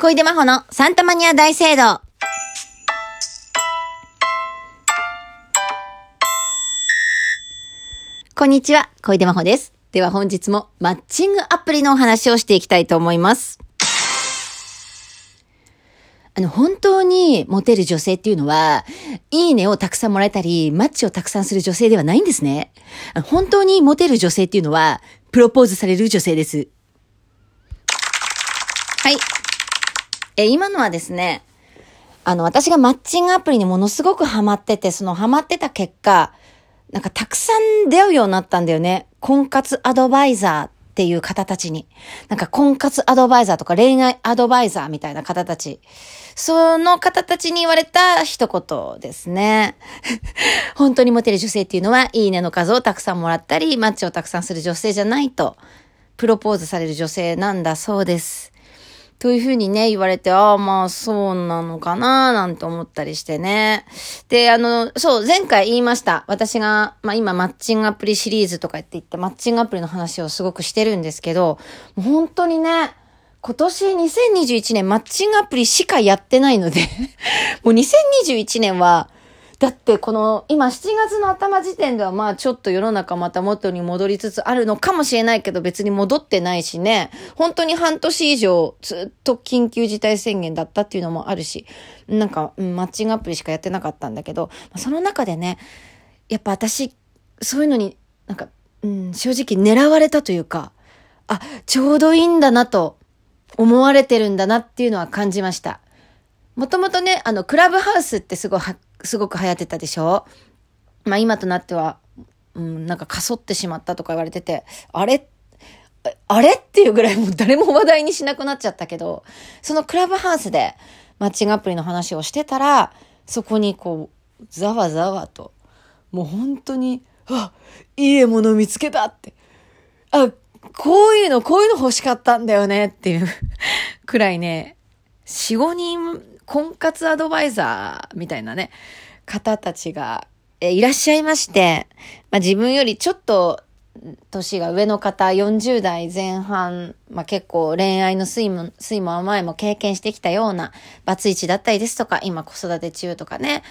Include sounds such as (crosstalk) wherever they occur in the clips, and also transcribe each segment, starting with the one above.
小出真帆のサンタマニア大聖堂。こんにちは、小出真帆です。では本日もマッチングアプリのお話をしていきたいと思います。あの、本当にモテる女性っていうのは、いいねをたくさんもらえたり、マッチをたくさんする女性ではないんですね。本当にモテる女性っていうのは、プロポーズされる女性です。はい。え、今のはですね、あの、私がマッチングアプリにものすごくハマってて、そのハマってた結果、なんかたくさん出会うようになったんだよね。婚活アドバイザーっていう方たちに。なんか婚活アドバイザーとか恋愛アドバイザーみたいな方たち。その方たちに言われた一言ですね。(laughs) 本当にモテる女性っていうのは、いいねの数をたくさんもらったり、マッチをたくさんする女性じゃないと、プロポーズされる女性なんだそうです。というふうにね、言われて、ああ、まあ、そうなのかな、なんて思ったりしてね。で、あの、そう、前回言いました。私が、まあ今、マッチングアプリシリーズとかって言って、マッチングアプリの話をすごくしてるんですけど、本当にね、今年2021年マッチングアプリしかやってないので、もう2021年は、だってこの今7月の頭時点ではまあちょっと世の中また元に戻りつつあるのかもしれないけど別に戻ってないしね。本当に半年以上ずっと緊急事態宣言だったっていうのもあるし、なんか、マッチングアプリしかやってなかったんだけど、その中でね、やっぱ私、そういうのになんか、うん、正直狙われたというか、あ、ちょうどいいんだなと思われてるんだなっていうのは感じました。もともとね、あの、クラブハウスってすごい、すごく流行ってたでしょ？まあ今となっては、うん、なんかかそってしまったとか言われてて、あれ？あれ？っていうぐらいもう (laughs) 誰も話題にしなくなっちゃったけど、そのクラブハウスでマッチングアプリの話をしてたら、そこにこう、ざわざわと、もう本当に、あ、いい獲物見つけたって。あ、こういうの、こういうの欲しかったんだよねっていう (laughs) くらいね、4、5人婚活アドバイザーみたいなね、方たちが、いらっしゃいまして、まあ自分よりちょっと年が上の方、40代前半、まあ結構恋愛の酸いも、酸いも甘いも経験してきたようなバツイチだったりですとか、今子育て中とかね、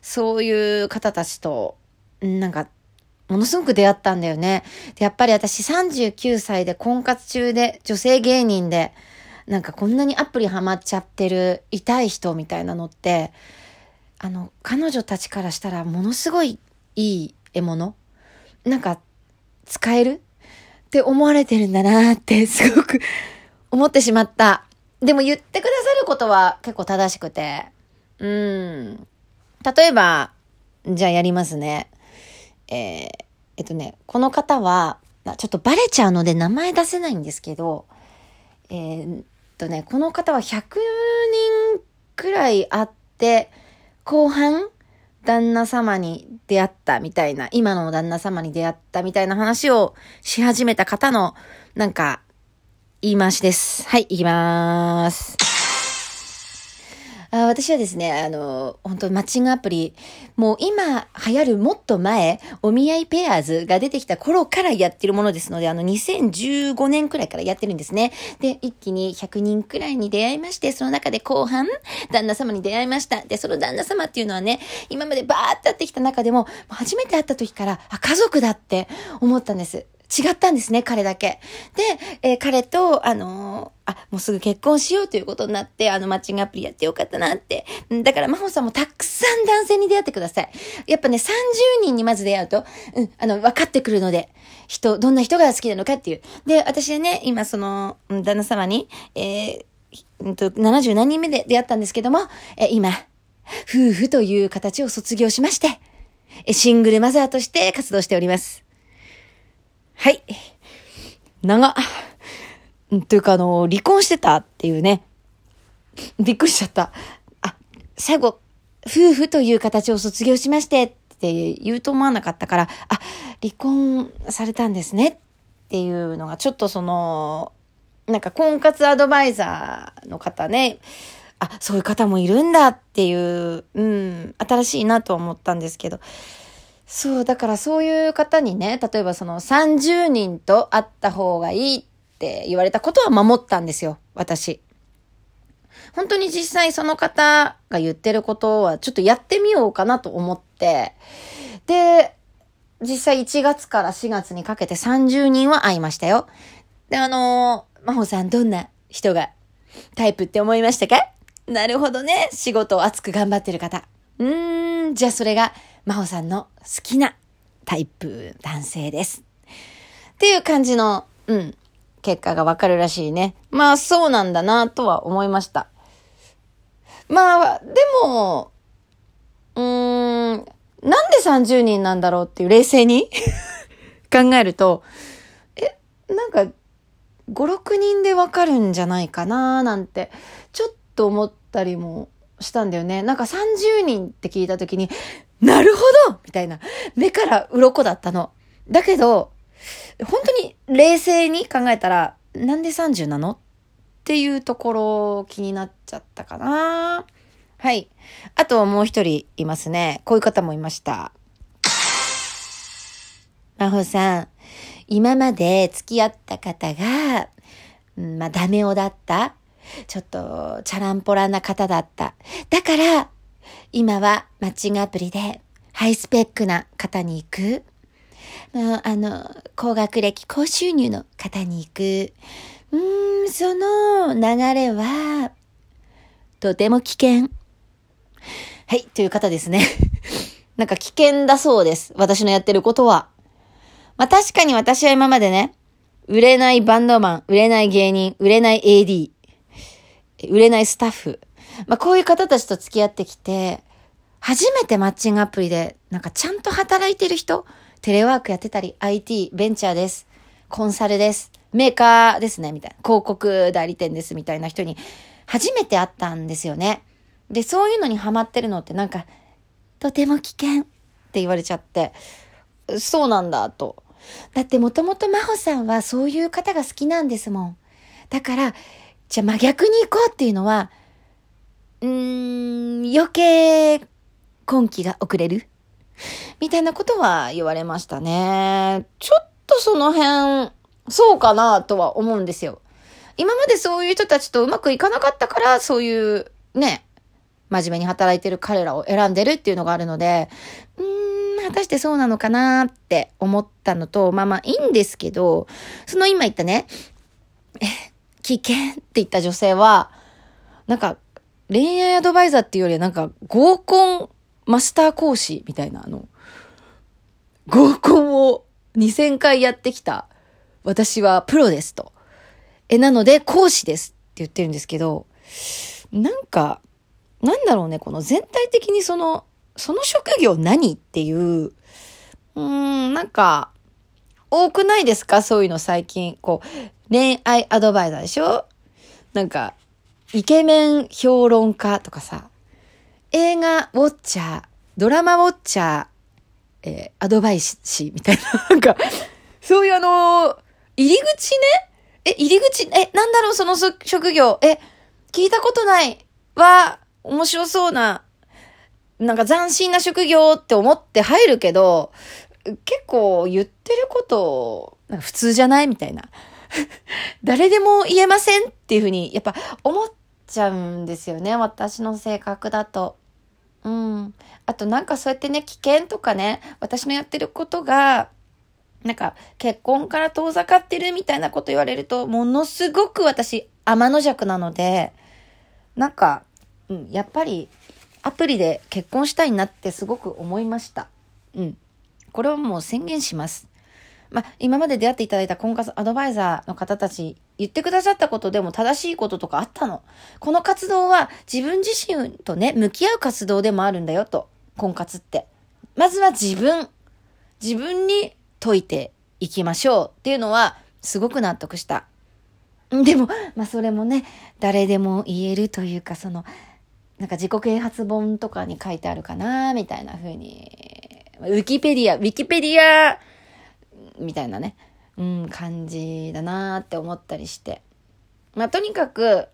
そういう方たちと、なんか、ものすごく出会ったんだよね。やっぱり私39歳で婚活中で女性芸人で、なんかこんなにアプリハマっちゃってる痛い人みたいなのって、あの、彼女たちからしたらものすごいいい獲物？なんか、使える？って思われてるんだなって (laughs) すごく思ってしまった。でも言ってくださることは結構正しくて。うん。例えば、じゃあやりますね。えーえっとね、この方は、ちょっとバレちゃうので名前出せないんですけど、えーとね、この方は100人くらいあって、後半、旦那様に出会ったみたいな、今の旦那様に出会ったみたいな話をし始めた方の、なんか、言い回しです。はい、行きまーす。あ私はですね、あの、本当マッチングアプリ、もう今流行るもっと前、お見合いペアーズが出てきた頃からやってるものですので、あの、2015年くらいからやってるんですね。で、一気に100人くらいに出会いまして、その中で後半、旦那様に出会いました。で、その旦那様っていうのはね、今までバーって会ってきた中でも、初めて会った時から、あ、家族だって思ったんです。違ったんですね、彼だけ。で、えー彼と、あのーあ、もうすぐ結婚しようということになって、あの、マッチングアプリやってよかったなって。だから、真帆さんもたくさん男性に出会ってください。やっぱね、30人にまず出会うと、うん、あの、分かってくるので、人、どんな人が好きなのかっていう。で、私ね、今、その、旦那様に、えーと、70何人目で出会ったんですけども、えー今、夫婦という形を卒業しまして、シングルマザーとして活動しております。はい。長。というか、あの、離婚してたっていうね。びっくりしちゃった。あ、最後、夫婦という形を卒業しましてって言うと思わなかったから、あ、離婚されたんですねっていうのが、ちょっとその、なんか婚活アドバイザーの方ね、あ、そういう方もいるんだっていう、うん、新しいなと思ったんですけど、そう、だからそういう方にね、例えばその30人と会った方がいいって言われたことは守ったんですよ、私。本当に実際その方が言ってることはちょっとやってみようかなと思って、で、実際1月から4月にかけて30人は会いましたよ。で、あのー、真帆さんどんな人がタイプって思いましたか？なるほどね。仕事を熱く頑張ってる方。うーん、じゃあそれが真帆さんの好きなタイプ男性です。っていう感じの、うん、結果がわかるらしいね。まあそうなんだなとは思いました。まあ、でも、うーん、なんで30人なんだろうっていう冷静に (laughs) 考えると、え、なんか、5、6人でわかるんじゃないかななんて、ちょっと思ったりもしたんだよね。なんか30人って聞いた時に、なるほどみたいな、目から鱗だったの。だけど、本当に冷静に考えたら、なんで30なのっていうところ気になっちゃったかな。はい。あともう一人いますね。こういう方もいました。真帆さん、今まで付き合った方が、まあダメ男だった。ちょっとチャランポラな方だった。だから、今はマッチングアプリでハイスペックな方に行く。まあ、あの、高学歴、高収入の方に行く。うーん、その流れは、とても危険。はい、という方ですね。(laughs) なんか危険だそうです。私のやってることは。まあ確かに私は今までね、売れないバンドマン、売れない芸人、売れない AD、売れないスタッフ。まあこういう方たちと付き合ってきて、初めてマッチングアプリで、なんかちゃんと働いてる人、テレワークやってたり、IT、ベンチャーです。コンサルです。メーカーですね、みたいな。広告代理店です、みたいな人に、初めて会ったんですよね。で、そういうのにハマってるのってなんか、とても危険って言われちゃって、そうなんだと。だってもともと真帆さんはそういう方が好きなんですもん。だから、じゃあ真逆に行こうっていうのは、うーん、余計根気が遅れる？みたいなことは言われましたね。ちょっとその辺、そうかなとは思うんですよ。今までそういう人たちとうまくいかなかったから、そういうね、真面目に働いてる彼らを選んでるっていうのがあるので、うーん、果たしてそうなのかなって思ったのと、まあまあいいんですけど、その今言ったね、危険って言った女性は、なんか、恋愛アドバイザーっていうよりはなんか合コンマスター講師みたいなあの、合コンを2000回やってきた私はプロですと。え、なので講師ですって言ってるんですけど、なんか、なんだろうね、この全体的にその、その職業何っていう、うーん、なんか、多くないですか？そういうの最近。こう、恋愛アドバイザーでしょ？なんか、イケメン評論家とかさ、映画ウォッチャー、ドラマウォッチャー、えー、アドバイスみたいな、(laughs) なんか、そういうあのー、入り口ね？え、入り口、え、なんだろうその職業？え、聞いたことないは、面白そうな、なんか斬新な職業って思って入るけど、結構言ってること、普通じゃない？みたいな。(laughs) 誰でも言えませんっていうふうに、やっぱ思っちゃうんですよね。私の性格だと。うん。あとなんかそうやってね、危険とかね、私のやってることが、なんか結婚から遠ざかってるみたいなこと言われると、ものすごく私、天の弱なので、なんか、うん、やっぱりアプリで結婚したいなってすごく思いました。うん。これはもう宣言します。まあ、今まで出会っていただいた婚活アドバイザーの方たち、言ってくださったことでも正しいこととかあったの。この活動は自分自身とね、向き合う活動でもあるんだよと。婚活って。まずは自分。自分に解いていきましょうっていうのは、すごく納得した。でも、まあそれもね、誰でも言えるというか、その、なんか自己啓発本とかに書いてあるかな、みたいな風に、ウィキペディア、ウィキペディア、みたいなね、うん、感じだなって思ったりして。まあ、とにかく、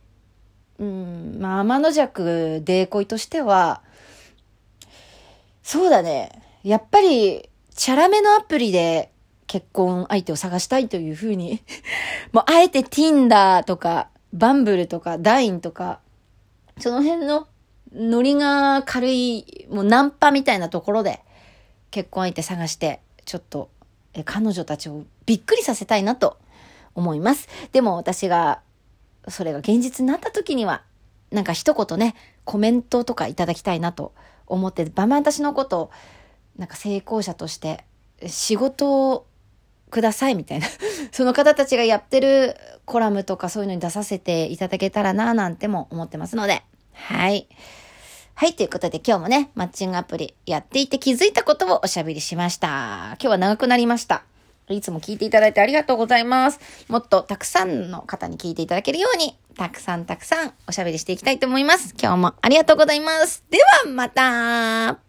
うん、まあ、天の弱デーコイとしては、そうだね。やっぱり、チャラめのアプリで結婚相手を探したいというふうに (laughs) もうあえて Tinder とか、バンブルとか、ダインとか、その辺のノリが軽い、もうナンパみたいなところで結婚相手探して、ちょっとえ彼女たちをびっくりさせたいなと思います。でも私が、それが現実になった時には、なんか一言ね、コメントとかいただきたいなと思って、ばま私のことを、なんか成功者として仕事をくださいみたいな (laughs) その方たちがやってるコラムとかそういうのに出させていただけたらななんても思ってますので。はい。はい、ということで今日もね、マッチングアプリやっていて気づいたことをおしゃべりしました。今日は長くなりました。いつも聞いていただいてありがとうございます。もっとたくさんの方に聞いていただけるように、たくさんたくさんおしゃべりしていきたいと思います。今日もありがとうございます。ではまた